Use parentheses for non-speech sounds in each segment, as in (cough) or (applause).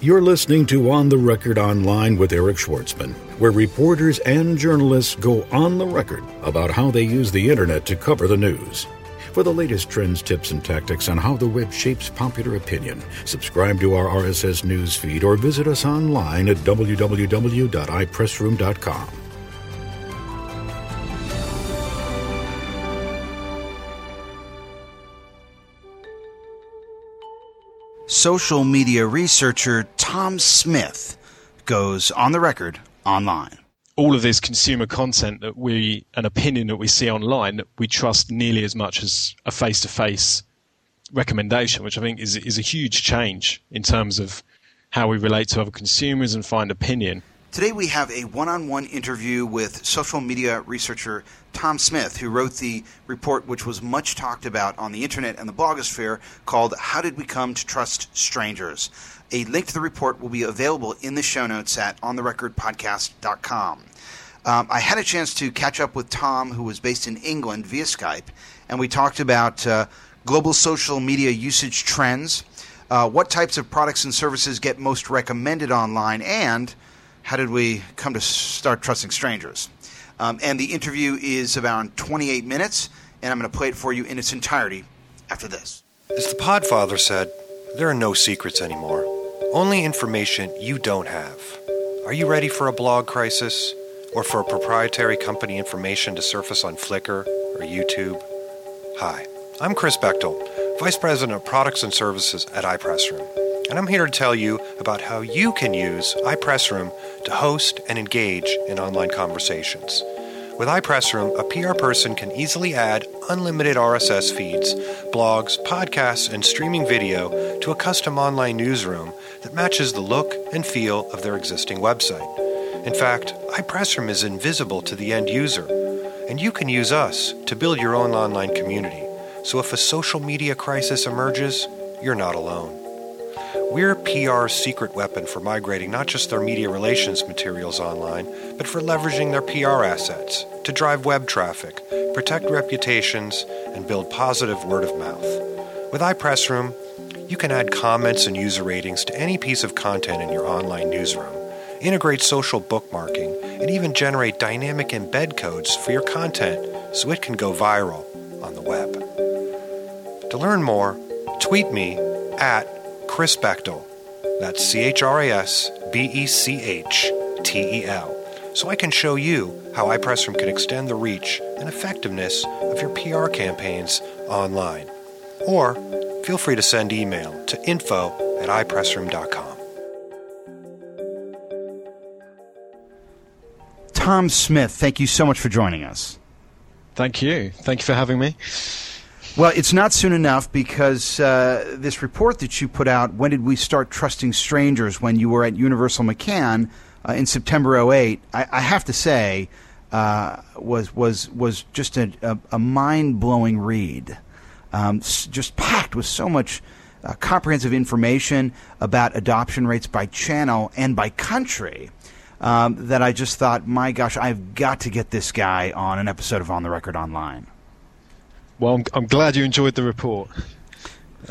You're listening to On the Record Online with Eric Schwartzman, where reporters and journalists go on the record about how they use the internet to cover the news. For the latest trends, tips, and tactics on how the web shapes popular opinion, subscribe to our RSS news feed or visit us online at www.ipressroom.com. social media researcher Tom Smith goes on the record online. All of this consumer content that we, an opinion that we see online, we trust nearly as much as a face to face recommendation, which I think is, is a huge change in terms of how we relate to other consumers and find opinion. Today we have a one on one interview with social media researcher Tom Smith, who wrote the report which was much talked about on the internet and the blogosphere called How Did We Come to Trust Strangers? A link to the report will be available in the show notes at ontherecordpodcast.com. Um, I had a chance to catch up with Tom, who was based in England via Skype, and we talked about uh, global social media usage trends, uh, what types of products and services get most recommended online, and how did we come to start trusting strangers? Um, and the interview is about 28 minutes, and I'm going to play it for you in its entirety after this. As the Podfather said, there are no secrets anymore, only information you don't have. Are you ready for a blog crisis? Or for proprietary company information to surface on Flickr or YouTube? Hi, I'm Chris Bechtel, Vice President of Products and Services at iPressroom and I'm here to tell you about how you can use iPressroom to host and engage in online conversations. With iPressroom, a PR person can easily add unlimited RSS feeds, blogs, podcasts, and streaming video to a custom online newsroom that matches the look and feel of their existing website. In fact, iPressroom is invisible to the end user, and you can use us to build your own online community. So if a social media crisis emerges, you're not alone. We're PR's secret weapon for migrating not just their media relations materials online, but for leveraging their PR assets to drive web traffic, protect reputations, and build positive word of mouth. With iPressroom, you can add comments and user ratings to any piece of content in your online newsroom, integrate social bookmarking, and even generate dynamic embed codes for your content so it can go viral on the web. To learn more, tweet me at Chris Bechtel. That's C H R A S B E C H T E L. So I can show you how iPressroom can extend the reach and effectiveness of your PR campaigns online. Or feel free to send email to info at iPressroom.com. Tom Smith, thank you so much for joining us. Thank you. Thank you for having me. Well, it's not soon enough because uh, this report that you put out, When Did We Start Trusting Strangers, when you were at Universal McCann uh, in September 08, I, I have to say, uh, was, was, was just a, a, a mind blowing read. Um, just packed with so much uh, comprehensive information about adoption rates by channel and by country. Um, that I just thought, my gosh, I've got to get this guy on an episode of On the Record Online. Well, I'm, I'm glad you enjoyed the report.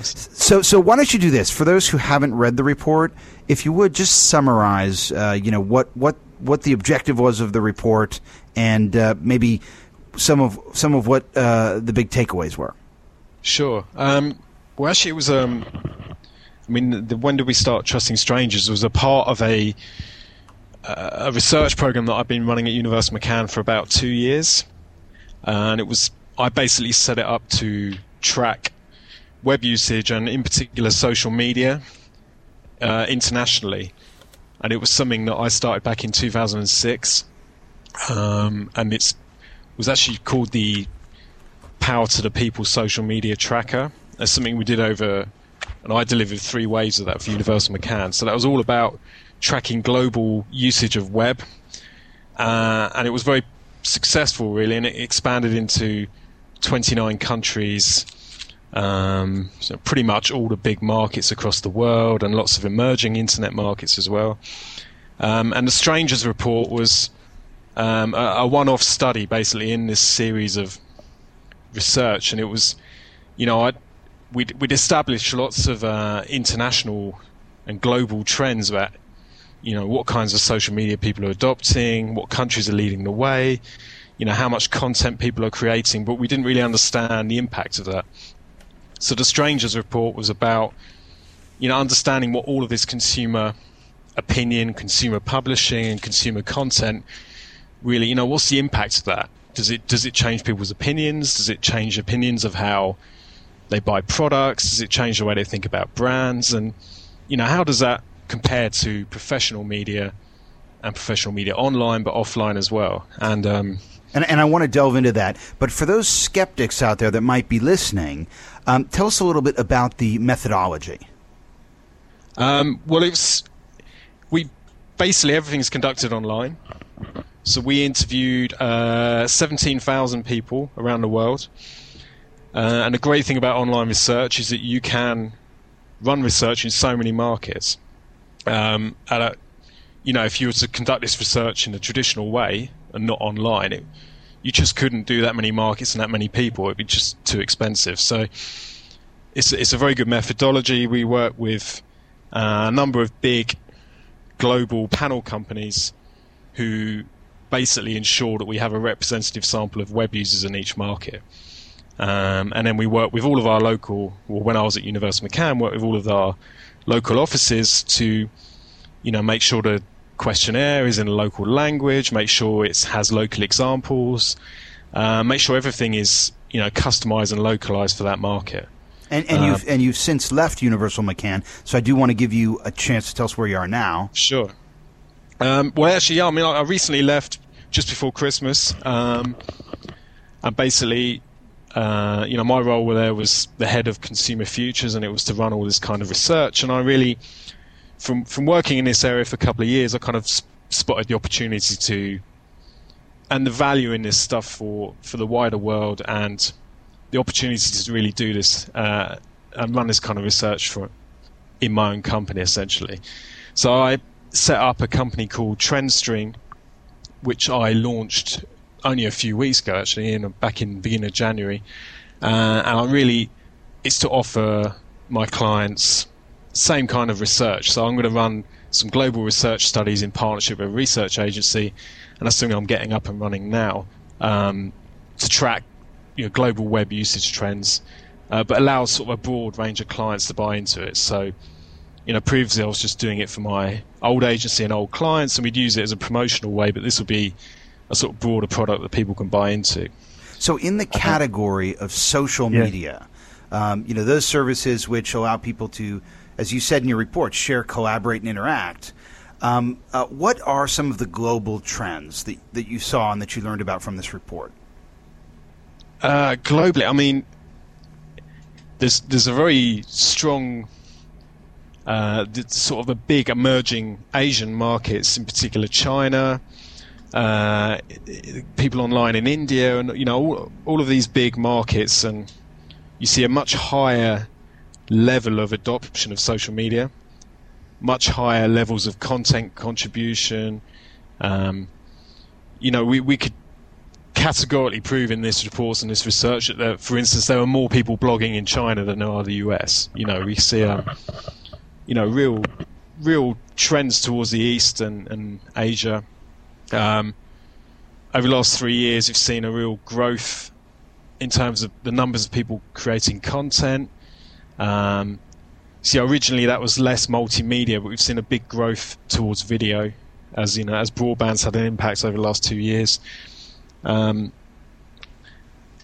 So, so why don't you do this for those who haven't read the report? If you would just summarize, uh, you know what what what the objective was of the report, and uh, maybe some of some of what uh, the big takeaways were. Sure. Um, well, actually, it was. Um, I mean, the, when did we start trusting strangers? It was a part of a a research program that I've been running at University of McCann for about two years, and it was I basically set it up to track web usage and, in particular, social media uh, internationally. And it was something that I started back in 2006, um, and it was actually called the Power to the People Social Media Tracker. That's something we did over, and I delivered three waves of that for Universal McCann. So that was all about tracking global usage of web, uh, and it was very successful, really, and it expanded into 29 countries, um, so pretty much all the big markets across the world, and lots of emerging internet markets as well. Um, and the Strangers Report was um, a, a, one-off study, basically, in this series of research, and it was, you know, I'd, we'd, we'd established lots of uh, international and global trends about you know what kinds of social media people are adopting, what countries are leading the way, you know how much content people are creating, but we didn't really understand the impact of that. So the Strangers report was about you know understanding what all of this consumer opinion, consumer publishing, and consumer content really, you know, what's the impact of that? Does it does it change people's opinions? Does it change opinions of how they buy products? Does it change the way they think about brands? And you know, how does that compare to professional media and professional media online, but offline as well? And um, and, and I want to delve into that. But for those skeptics out there that might be listening, um, tell us a little bit about the methodology. Um, well, it's we basically everything's conducted online. So we interviewed uh, 17,000 people around the world. Uh, and the great thing about online research is that you can run research in so many markets. Um, a, you know, if you were to conduct this research in a traditional way and not online, it, you just couldn't do that many markets and that many people. It'd be just too expensive. So it's it's a very good methodology. We work with uh, a number of big global panel companies who basically ensure that we have a representative sample of web users in each market. Um, and then we work with all of our local, well, when I was at University of McCann, work with all of our local offices to, you know, make sure the questionnaire is in a local language, make sure it has local examples, uh, make sure everything is, you know, customized and localized for that market. And, and uh, you've and you've since left Universal McCann, so I do want to give you a chance to tell us where you are now. Sure. Um, well, actually, yeah. I mean, I, I recently left just before Christmas, um, and basically, uh, you know, my role there was the head of consumer futures, and it was to run all this kind of research. And I really, from from working in this area for a couple of years, I kind of sp- spotted the opportunity to, and the value in this stuff for for the wider world, and the opportunity to really do this uh, and run this kind of research for in my own company, essentially. So I set up a company called TrendStream, which I launched only a few weeks ago, actually, in back in the beginning of January. Uh, and I really, it's to offer my clients same kind of research. So I'm going to run some global research studies in partnership with a research agency, and that's something I'm getting up and running now um, to track you know, global web usage trends, uh, but allows sort of a broad range of clients to buy into it. So you know, previously I was just doing it for my old agency and old clients, and we'd use it as a promotional way. But this will be a sort of broader product that people can buy into. So, in the category of social yeah. media, um, you know, those services which allow people to, as you said in your report, share, collaborate, and interact. Um, uh, what are some of the global trends that, that you saw and that you learned about from this report? Uh, globally, I mean, there's there's a very strong uh, sort of a big emerging Asian markets, in particular China, uh, people online in India, and you know all, all of these big markets, and you see a much higher level of adoption of social media, much higher levels of content contribution. Um, you know, we, we could categorically prove in this report and this research that, for instance, there are more people blogging in China than there are the US. You know, we see a, you know, real, real trends towards the east and, and Asia. Um, over the last three years, we've seen a real growth in terms of the numbers of people creating content. Um, see, originally that was less multimedia, but we've seen a big growth towards video, as you know, as broadband's had an impact over the last two years. Um,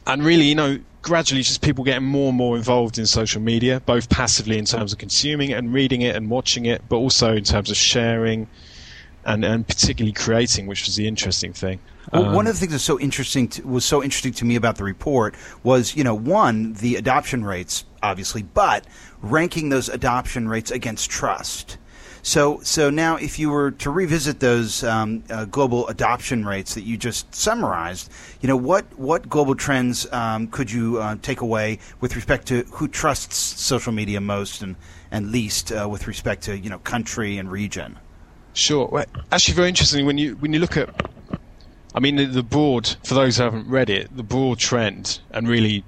and really, you know, gradually just people getting more and more involved in social media, both passively in terms of consuming it and reading it and watching it, but also in terms of sharing and, and particularly creating, which was the interesting thing. Well, um, one of the things that's so interesting to, was so interesting to me about the report was, you know, one the adoption rates, obviously, but ranking those adoption rates against trust. So, so now, if you were to revisit those um, uh, global adoption rates that you just summarized, you know what what global trends um, could you uh, take away with respect to who trusts social media most and and least uh, with respect to you know country and region? Sure. Well, actually, very interesting when you when you look at, I mean, the, the broad for those who haven't read it, the broad trend and really,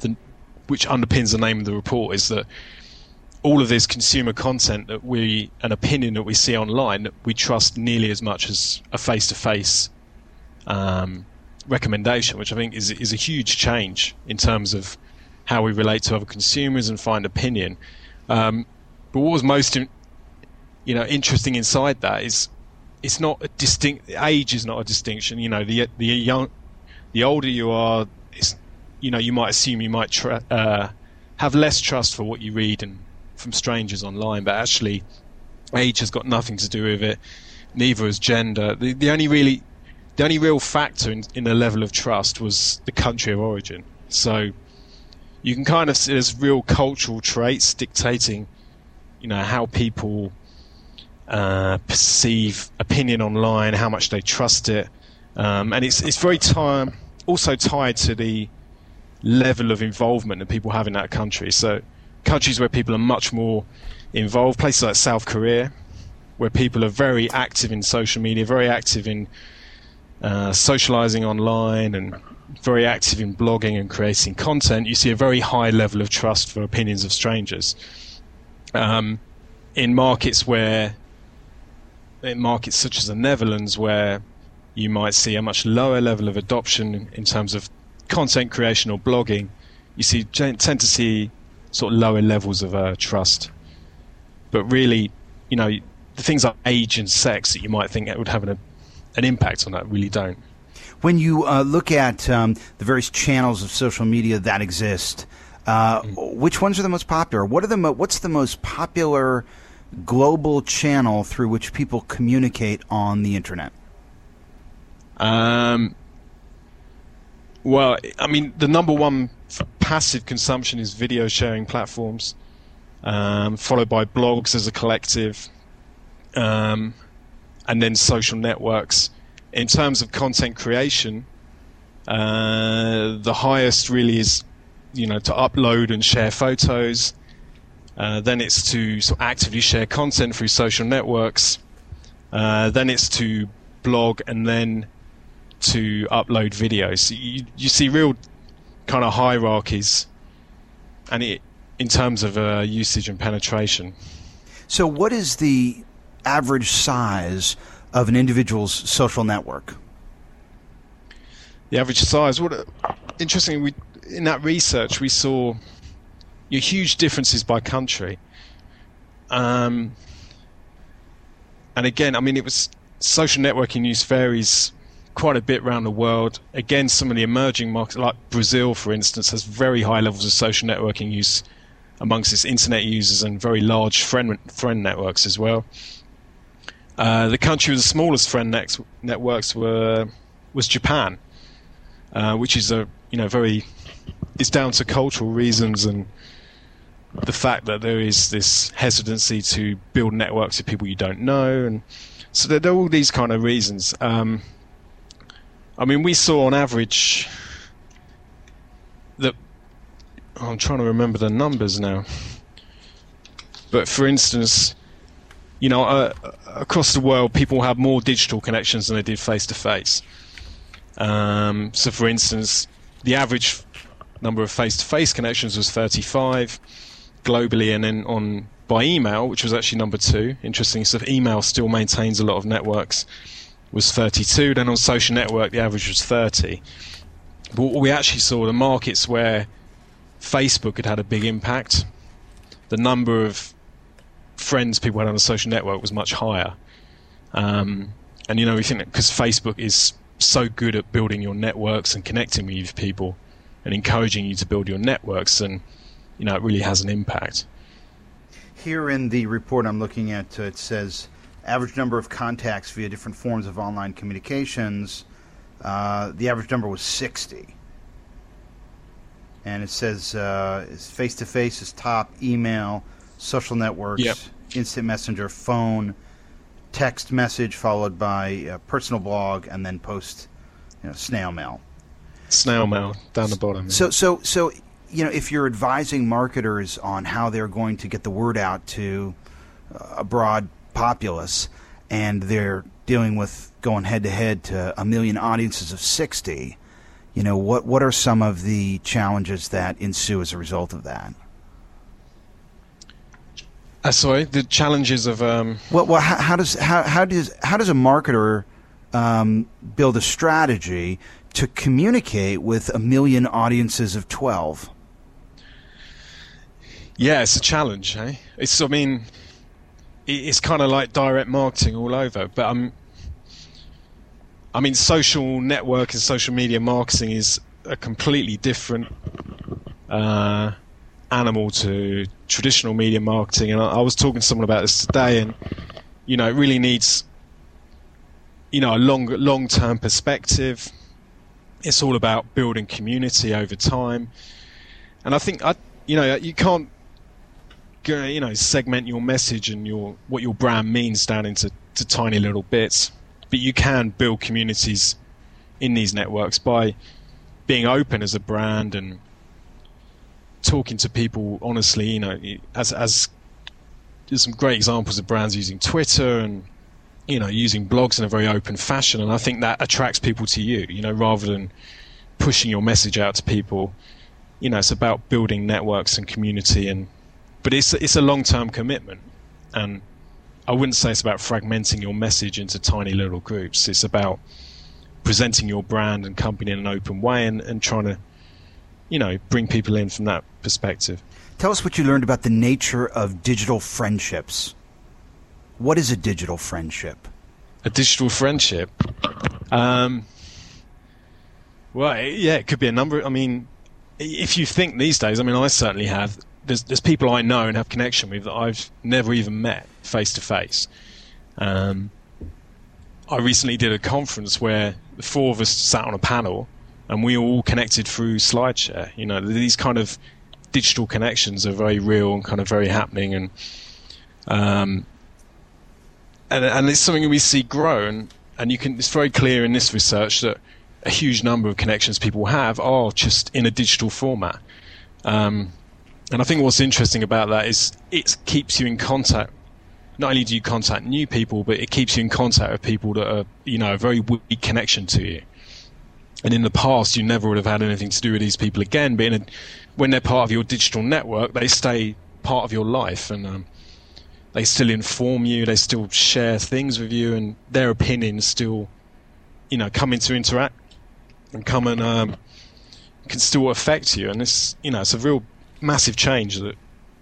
the, which underpins the name of the report is that all of this consumer content that we, an opinion that we see online, we trust nearly as much as a face-to-face um, recommendation, which I think is is a huge change in terms of how we relate to other consumers and find opinion. Um, but what was most, you know, interesting inside that is it's not a distinct age is not a distinction. You know, the the young, the older you are, you know you might assume you might uh, have less trust for what you read and from strangers online, but actually, age has got nothing to do with it. Neither has gender. The, the only really, the only real factor in, in the level of trust was the country of origin. So, you can kind of see there's real cultural traits dictating, you know, how people uh, perceive opinion online, how much they trust it, um, and it's it's very time also tied to the level of involvement that people have in that country. So countries where people are much more involved, places like South Korea, where people are very active in social media, very active in uh, socializing online, and very active in blogging and creating content, you see a very high level of trust for opinions of strangers. Um, in markets where, in markets such as the Netherlands, where you might see a much lower level of adoption in terms of content creation or blogging, you see tend to see sort of lower levels of uh, trust. But really, you know, the things like age and sex that you might think would have an, an impact on that really don't. When you uh, look at um, the various channels of social media that exist, uh, mm. which ones are the most popular? What are the mo- what's the most popular global channel through which people communicate on the internet? Um, well, I mean, the number one passive consumption is video sharing platforms, um, followed by blogs as a collective, um, and then social networks. In terms of content creation, uh, the highest really is, you know, to upload and share photos. Uh, then it's to sort of actively share content through social networks. Uh, then it's to blog and then to upload videos. You, you see real kind of hierarchies, and it in terms of uh, usage and penetration. So, what is the average size of an individual's social network? The average size. What interesting. We in that research we saw huge differences by country. Um, and again, I mean, it was social networking use varies quite a bit around the world. Again, some of the emerging markets, like Brazil, for instance, has very high levels of social networking use amongst its internet users and very large friend friend networks as well. Uh, the country with the smallest friend net- networks were was Japan, uh, which is a you know very it's down to cultural reasons and the fact that there is this hesitancy to build networks of people you don't know and so there, there are all these kind of reasons. Um, I mean, we saw on average that. Oh, I'm trying to remember the numbers now. But for instance, you know, uh, across the world, people have more digital connections than they did face to face. So, for instance, the average number of face to face connections was 35 globally, and then on by email, which was actually number two. Interesting, so email still maintains a lot of networks was 32. Then on social network, the average was 30. But what we actually saw the markets where Facebook had had a big impact, the number of friends people had on a social network was much higher. Um, and you know, we think that because Facebook is so good at building your networks and connecting with people and encouraging you to build your networks, and you know, it really has an impact. Here in the report I'm looking at, uh, it says average number of contacts via different forms of online communications, uh, the average number was 60. And it says face to face is top, email, social networks, yep. instant messenger, phone, text message, followed by personal blog, and then post, you know, snail mail. Snail mail down the bottom. So, so, so, you know, if you're advising marketers on how they're going to get the word out to a broad populace, and they're dealing with going head to head to a million audiences of 60. You know, what, what are some of the challenges that ensue as a result of that? Uh, sorry, the challenges of. Um... Well, well, how, how, does how, how does how does a marketer um, build a strategy to communicate with a million audiences of twelve? Yeah, it's a challenge. Eh? It's I mean, it's kind of like direct marketing all over. But um, I mean, social network and social media marketing is a completely different uh, animal to traditional media marketing. And I, I, was talking to someone about this today, and you know, it really needs you know a long long term perspective. It's all about building community over time, and I think I you know you can't you know segment your message and your what your brand means down into to tiny little bits, but you can build communities in these networks by being open as a brand and talking to people honestly. You know, as as there's some great examples of brands using Twitter and you know using blogs in a very open fashion, and I think that attracts people to you. You know, rather than pushing your message out to people. You know, it's about building networks and community and but it's it's a long term commitment, and I wouldn't say it's about fragmenting your message into tiny little groups. It's about presenting your brand and company in an open way and, and trying to, you know, bring people in from that perspective. Tell us what you learned about the nature of digital friendships. What is a digital friendship? A digital friendship. Um, well, yeah, it could be a number. I mean, if you think these days, I mean, I certainly have there's there's people I know and have connection with that I've never even met face to face. I recently did a conference where the four of us sat on a panel and we all connected through SlideShare. You know, these kind of digital connections are very real and kind of very happening, and um, and and it's something we see grow. And, and you can it's very clear in this research that a huge number of connections people have are just in a digital format. Um, and I think what's interesting about that is it keeps you in contact. Not only do you contact new people, but it keeps you in contact with people that are, you know, a very weak connection to you. And in the past, you never would have had anything to do with these people again. But a, when they're part of your digital network, they stay part of your life, and um, they still inform you. They still share things with you, and their opinions still, you know, come into interact and come and um, can still affect you. And this, you know, it's a real massive change that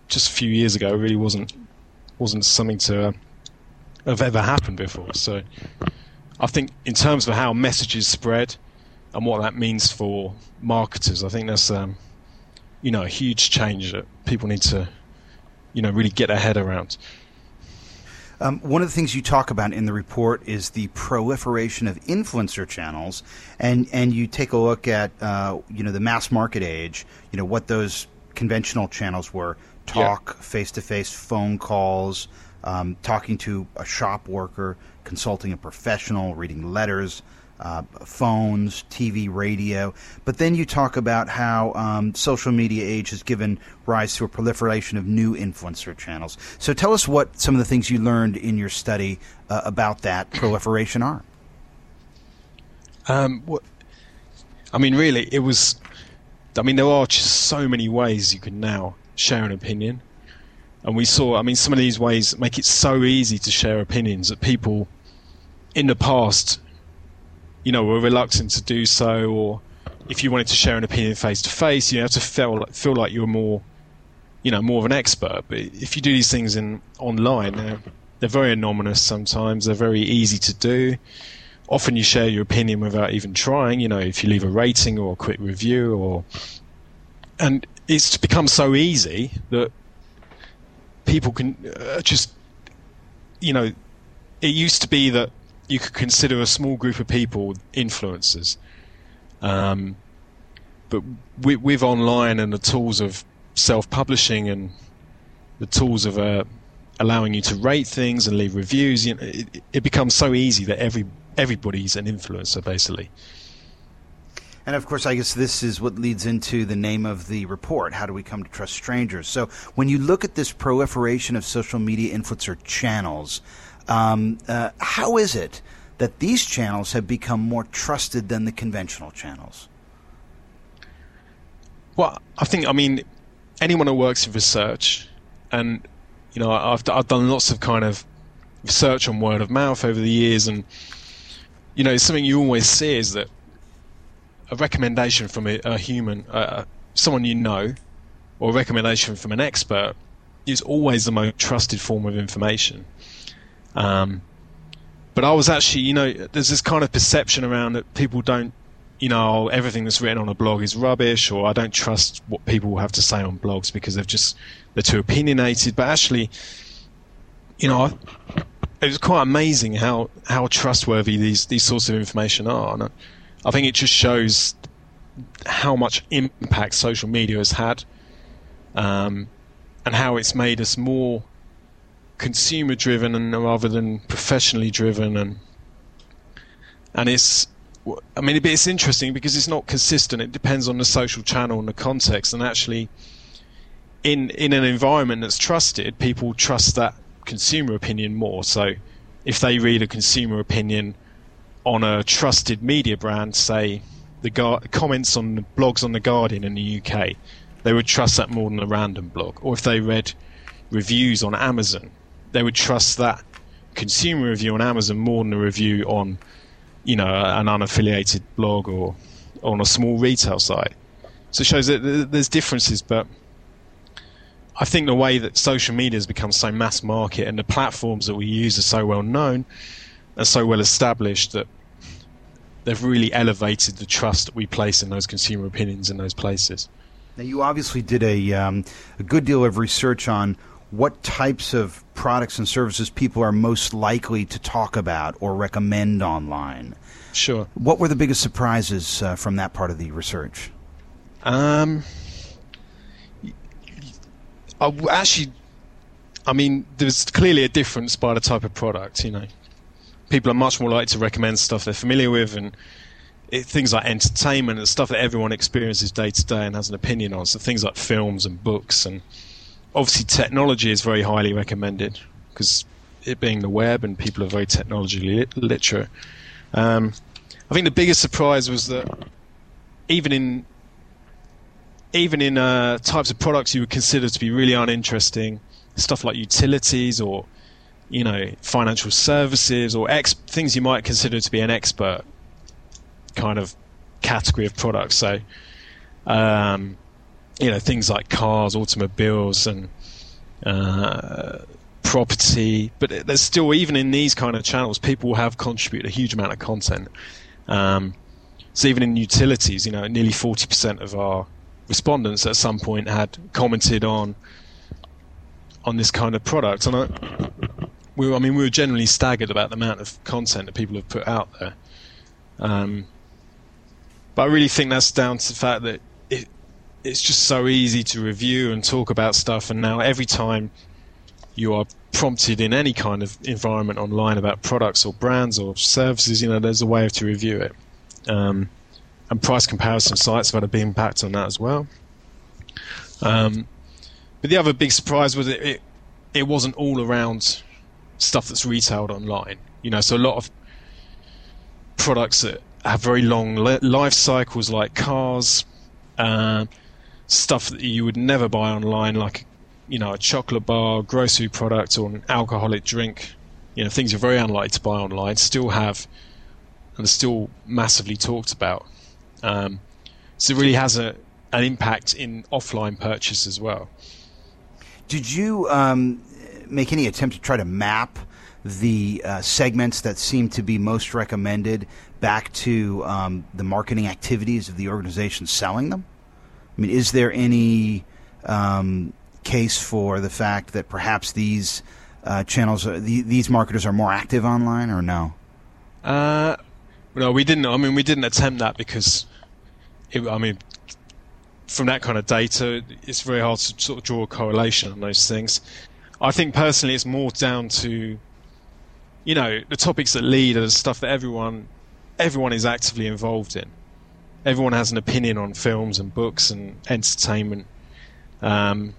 just a few years ago really wasn't wasn't something to uh, have ever happened before. So I think in terms of how messages spread and what that means for marketers, I think that's um, you know a huge change that people need to you know really get their head around. Um, one of the things you talk about in the report is the proliferation of influencer channels, and and you take a look at uh, you know the mass market age, you know what those conventional channels were talk, face to face phone calls, um, talking to a shop worker, consulting a professional, reading letters, uh, phones, TV, radio. But then you talk about how um, social media age has given rise to a proliferation of new influencer channels. So tell us what some of the things you learned in your study uh, about that (clears throat) proliferation are. Um, what, I mean, really, it was I mean, there are just so many ways you can now share an opinion. And we saw, I mean, some of these ways make it so easy to share opinions that people in the past, you know, were reluctant to do so. Or if you wanted to share an opinion face to face, you have to feel, feel like you were more, you know, more of an expert. But if you do these things in online, they're, they're very anonymous sometimes, they're very easy to do often you share your opinion without even trying. You know, if you leave a rating or a quick review, or and it's become so easy that people can uh, just, you know, it used to be that you could consider a small group of people influencers, um, but with, with, online and the tools of self-publishing and the tools of uh, allowing you to rate things and leave reviews, you know, it, it becomes so easy that every everybody's an influencer basically. And of course, I guess this is what leads into the name of the report How Do We Come to Trust Strangers? So, when you look at this proliferation of social media influencer channels, um, uh, how is it that these channels have become more trusted than the conventional channels? Well, I think, I mean, anyone who works in research and You know, I've I've done lots of kind of research on word of mouth over the years, and you know, something you always see is that a recommendation from a, a human, uh, someone you know, or a recommendation from an expert is always the most trusted form of information. Um, but I was actually, you know, there's this kind of perception around that people don't, you know, everything that's written on a blog is rubbish, or I don't trust what people have to say on blogs because they've just they're too opinionated. But actually, you know, it was quite amazing how how trustworthy these these sorts of information are. And I think it just shows how much impact social media has had, um, and how it's made us more consumer driven and rather than professionally driven. And and it's I mean it's interesting because it's not consistent. It depends on the social channel and the context. And actually in in an environment that's trusted people trust that consumer opinion more so if they read a consumer opinion on a trusted media brand say the Gar- comments on the blogs on the Guardian in the UK they would trust that more than a random blog or if they read reviews on Amazon they would trust that consumer review on Amazon more than a review on, you know, an unaffiliated blog or on a small retail site. So it shows that there's differences, but I think the way that social media has become so mass market and the platforms that we use are so well known and so well established that they've really elevated the trust that we place in those consumer opinions in those places. Now, you obviously did a, um, a good deal of research on what types of products and services people are most likely to talk about or recommend online. Sure. What were the biggest surprises uh, from that part of the research? Um, I actually, I mean, there's clearly a difference by the type of product. You know, people are much more likely to recommend stuff they're familiar with, and it, things like entertainment and stuff that everyone experiences day to day and has an opinion on. So things like films and books and obviously technology is very highly recommended because it being the web and people are very technology literate. Um, I think the biggest surprise was that even in even in uh, types of products you would consider to be really uninteresting, stuff like utilities or you know financial services or ex- things you might consider to be an expert kind of category of products. So um, you know things like cars, automobiles, and uh, property. But there's still even in these kind of channels, people have contributed a huge amount of content. Um, so even in utilities, you know, nearly 40% of our respondents at some point had commented on on this kind of product, and I, we, I mean, we were generally staggered about the amount of content that people have put out there. Um, but I really think that's down to the fact that it, it's just so easy to review and talk about stuff. And now every time you are prompted in any kind of environment online about products or brands or services, you know, there's a way to review it. Um, and price comparison sites have had a big impact on that as well. Um, but the other big surprise was it, it, it wasn't all around stuff that's retailed online. You know, so a lot of products that have very long life cycles, like cars, uh, stuff that you would never buy online, like you know a chocolate bar, grocery product, or an alcoholic drink. You know things you're very unlikely to buy online still have and are still massively talked about. Um, so it really has a an impact in offline purchase as well. Did you um, make any attempt to try to map the uh, segments that seem to be most recommended back to um, the marketing activities of the organization selling them? I mean, is there any um, case for the fact that perhaps these uh, channels, are, the, these marketers are more active online, or no? Uh, no, we didn't. I mean, we didn't attempt that because, it, I mean, from that kind of data, it's very hard to sort of draw a correlation on those things. I think personally, it's more down to, you know, the topics that lead are the stuff that everyone, everyone is actively involved in everyone has an opinion on films and books and entertainment. Um,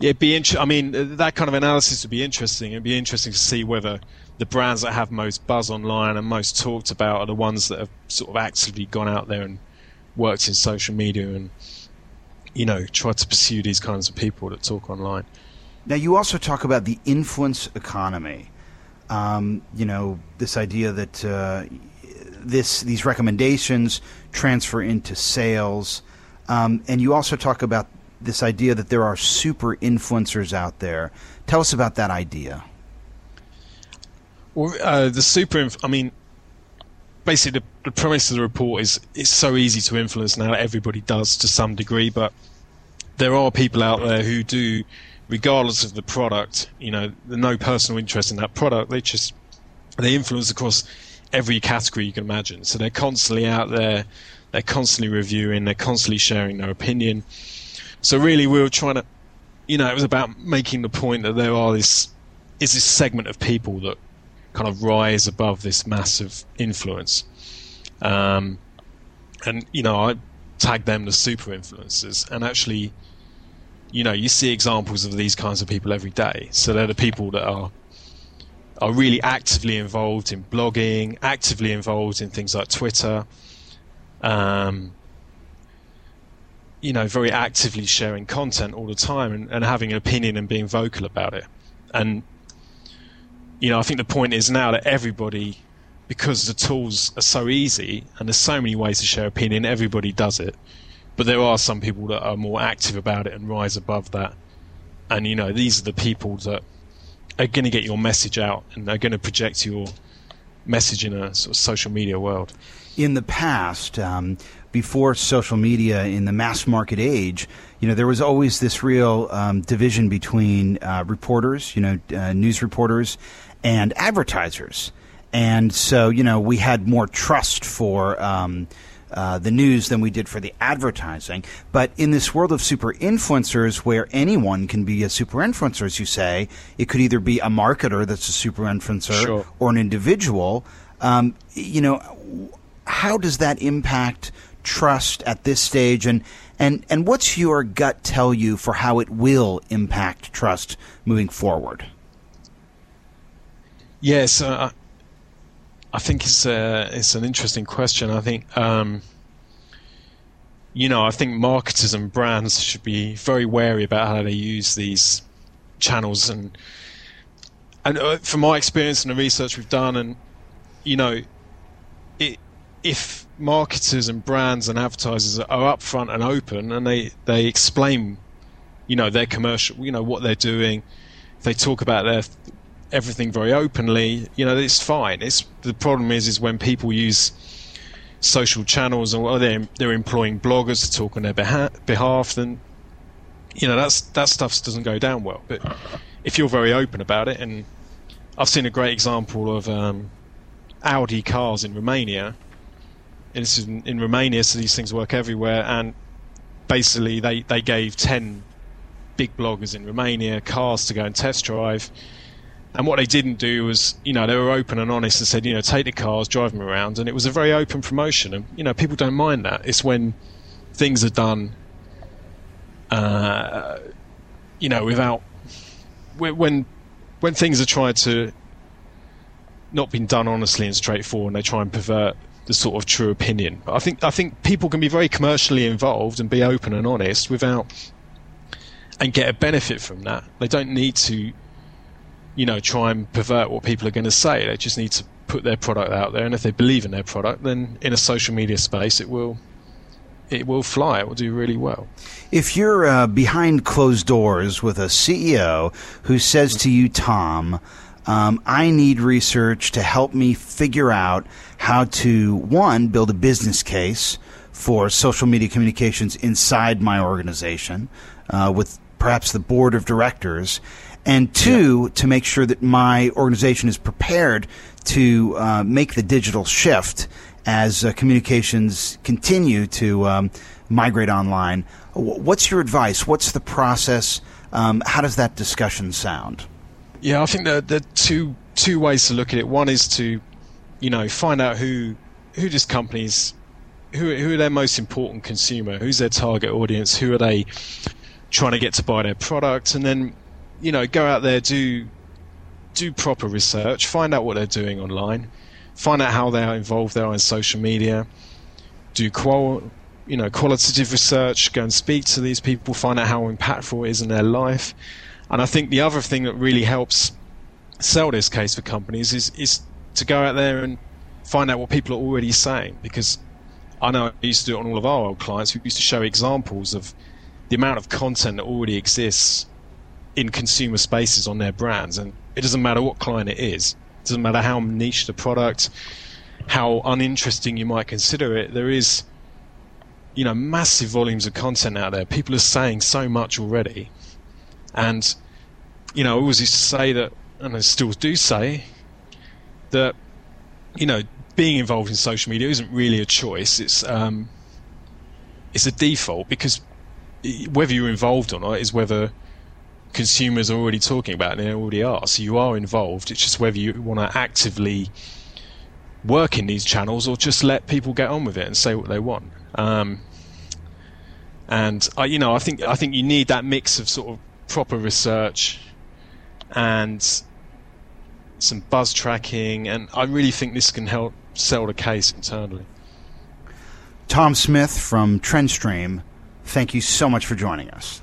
it'd be interesting. I mean, that kind of analysis would be interesting. It'd be interesting to see whether the brands that have most buzz online and most talked about are the ones that have sort of actively gone out there and worked in social media and you know, tried to pursue these kinds of people that talk online. Now, you also talk about the influence economy. Um, you know, this idea that uh, this these recommendations transfer into sales, um, and you also talk about this idea that there are super influencers out there. Tell us about that idea. Well, uh, the super. Inf- I mean, basically, the, the premise of the report is it's so easy to influence now. That everybody does to some degree, but there are people out there who do, regardless of the product. You know, no personal interest in that product. They just they influence across every category you can imagine. So they're constantly out there. They're constantly reviewing. They're constantly sharing their opinion. So really, we were trying to, you know, it was about making the point that there are this is this segment of people that kind of rise above this massive influence. Um, and you know, I tag them the super influencers, and actually, you know, you see examples of these kinds of people every day. So they're the people that are are really actively involved in blogging, actively involved in things like Twitter. Um, you know, very actively sharing content all the time and, and having an opinion and being vocal about it. And you know, I think the point is now that everybody, because the tools are so easy and there's so many ways to share opinion, everybody does it. But there are some people that are more active about it and rise above that. And you know, these are the people that are going to get your message out and are going to project your message in a sort of social media world. In the past, um, before social media, in the mass market age, you know, there was always this real um, division between uh, reporters, you know, uh, news reporters, and advertisers. And so, you know, we had more trust for um, uh, the news than we did for the advertising. But in this world of super influencers, where anyone can be a super influencer, as you say, it could either be a marketer that's a super influencer sure. or an individual. Um, you know, how does that impact trust at this stage? And, and, and what's your gut tell you for how it will impact trust moving forward? Yes, uh, I think it's a, it's an interesting question. I think um, you know I think marketers and brands should be very wary about how they use these channels and and uh, from my experience and the research we've done and you know it, if marketers and brands and advertisers are upfront and open and they they explain you know their commercial you know what they're doing they talk about their everything very openly, you know, it's fine. It's the problem is is when people use social channels or they're they're employing bloggers to talk on their beha- behalf, then you know that's that stuff doesn't go down well. But if you're very open about it, and I've seen a great example of um, Audi cars in Romania. And this is in, in Romania, so these things work everywhere. And basically, they, they gave 10 big bloggers in Romania cars to go and test drive and what they didn't do was, you know, they were open and honest and said, you know, take the cars, drive them around, and it was a very open promotion. And you know, people don't mind that. It's when things are done, uh, you know, without when when things are tried to not been done honestly and straightforward, and they try and pervert the sort of true opinion. But I think I think people can be very commercially involved and be open and honest without and get a benefit from that. They don't need to you know, try and pervert what people are going to say. They just need to put their product out there, and if they believe in their product, then in a social media space, it will it will fly. It will do really well. If you're uh, behind closed doors with a CEO who says to you, Tom, um, I need research to help me figure out how to one build a business case for social media communications inside my organization uh, with perhaps the board of directors and two, yeah. to make sure that my organization is prepared to uh, make the digital shift as uh, communications continue to um, migrate online. What's your advice? What's the process? Um, how does that discussion sound? Yeah, I think there, there are two two ways to look at it. One is to, you know, find out who who this company's who who are their most important consumer, who's their target audience, who are they trying to get to buy their product, and then you know, go out there, do do proper research, find out what they're doing online, find out how they are involved they are in social media, do qual you know, qualitative research, go and speak to these people, find out how impactful it is in their life. And I think the other thing that really helps sell this case for companies is is to go out there and find out what people are already saying because I know I used to do it on all of our old clients. We used to show examples of the amount of content that already exists in consumer spaces on their brands, and it doesn't matter what client it is. It doesn't matter how niche the product, how uninteresting you might consider it. There is, you know, massive volumes of content out there. People are saying so much already, and you know, I always used to say that, and I still do say that, you know, being involved in social media isn't really a choice. It's um, it's a default because whether you're involved or not is whether consumers are already talking about and they already are. So you are involved. It's just whether you want to actively work in these channels or just let people get on with it and say what they want. Um, and I, you know, I think I think you need that mix of sort of proper research and some buzz tracking, and I really think this can help sell the case internally. Tom Smith from Trendstream, thank you so much for joining us.